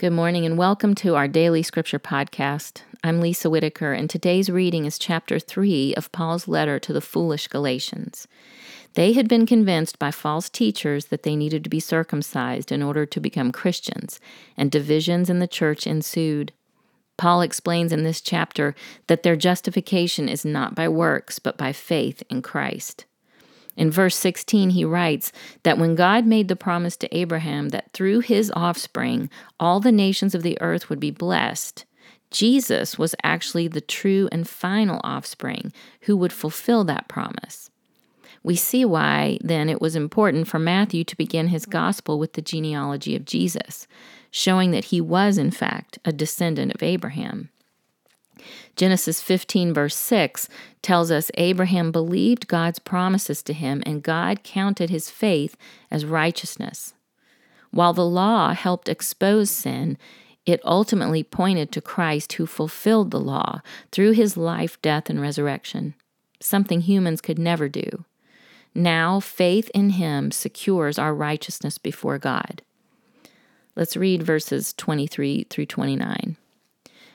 Good morning and welcome to our daily scripture podcast. I'm Lisa Whitaker, and today's reading is chapter 3 of Paul's letter to the foolish Galatians. They had been convinced by false teachers that they needed to be circumcised in order to become Christians, and divisions in the church ensued. Paul explains in this chapter that their justification is not by works, but by faith in Christ. In verse 16, he writes that when God made the promise to Abraham that through his offspring all the nations of the earth would be blessed, Jesus was actually the true and final offspring who would fulfill that promise. We see why, then, it was important for Matthew to begin his gospel with the genealogy of Jesus, showing that he was, in fact, a descendant of Abraham. Genesis 15, verse 6, tells us Abraham believed God's promises to him, and God counted his faith as righteousness. While the law helped expose sin, it ultimately pointed to Christ who fulfilled the law through his life, death, and resurrection, something humans could never do. Now, faith in him secures our righteousness before God. Let's read verses 23 through 29.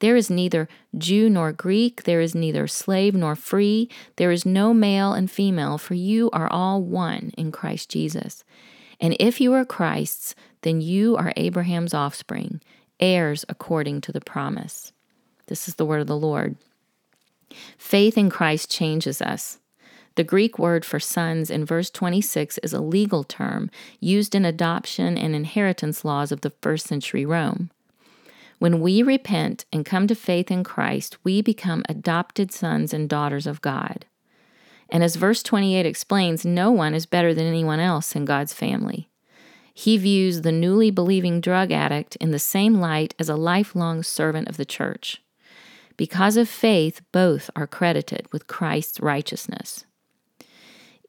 There is neither Jew nor Greek, there is neither slave nor free, there is no male and female, for you are all one in Christ Jesus. And if you are Christ's, then you are Abraham's offspring, heirs according to the promise. This is the word of the Lord. Faith in Christ changes us. The Greek word for sons in verse 26 is a legal term used in adoption and inheritance laws of the first century Rome. When we repent and come to faith in Christ, we become adopted sons and daughters of God. And as verse 28 explains, no one is better than anyone else in God's family. He views the newly believing drug addict in the same light as a lifelong servant of the church. Because of faith, both are credited with Christ's righteousness.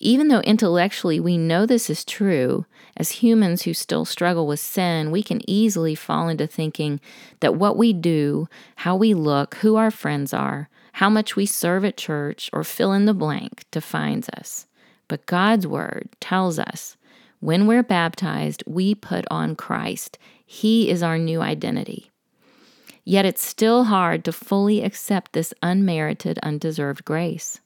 Even though intellectually we know this is true, as humans who still struggle with sin, we can easily fall into thinking that what we do, how we look, who our friends are, how much we serve at church, or fill in the blank defines us. But God's Word tells us when we're baptized, we put on Christ. He is our new identity. Yet it's still hard to fully accept this unmerited, undeserved grace.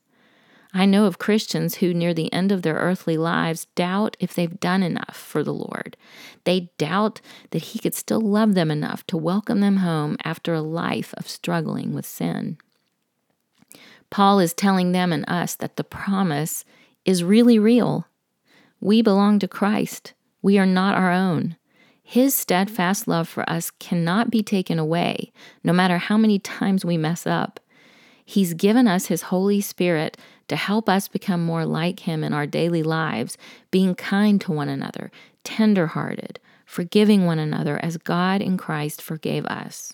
I know of Christians who, near the end of their earthly lives, doubt if they've done enough for the Lord. They doubt that He could still love them enough to welcome them home after a life of struggling with sin. Paul is telling them and us that the promise is really real. We belong to Christ, we are not our own. His steadfast love for us cannot be taken away, no matter how many times we mess up. He's given us His Holy Spirit to help us become more like Him in our daily lives, being kind to one another, tender-hearted, forgiving one another as God in Christ forgave us.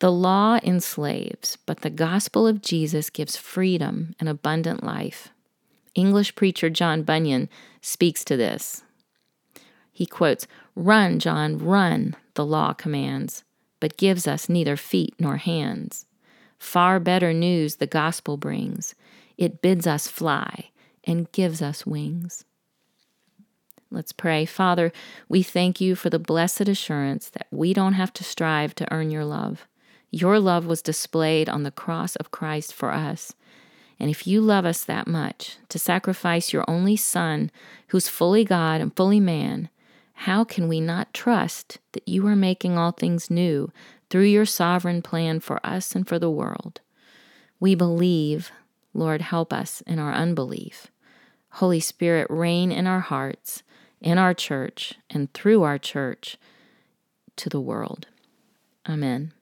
The law enslaves, but the gospel of Jesus gives freedom and abundant life. English preacher John Bunyan speaks to this. He quotes, Run, John, run, the law commands, but gives us neither feet nor hands. Far better news the gospel brings. It bids us fly and gives us wings. Let's pray. Father, we thank you for the blessed assurance that we don't have to strive to earn your love. Your love was displayed on the cross of Christ for us. And if you love us that much, to sacrifice your only Son, who's fully God and fully man, how can we not trust that you are making all things new through your sovereign plan for us and for the world. We believe, Lord, help us in our unbelief. Holy Spirit, reign in our hearts, in our church, and through our church to the world. Amen.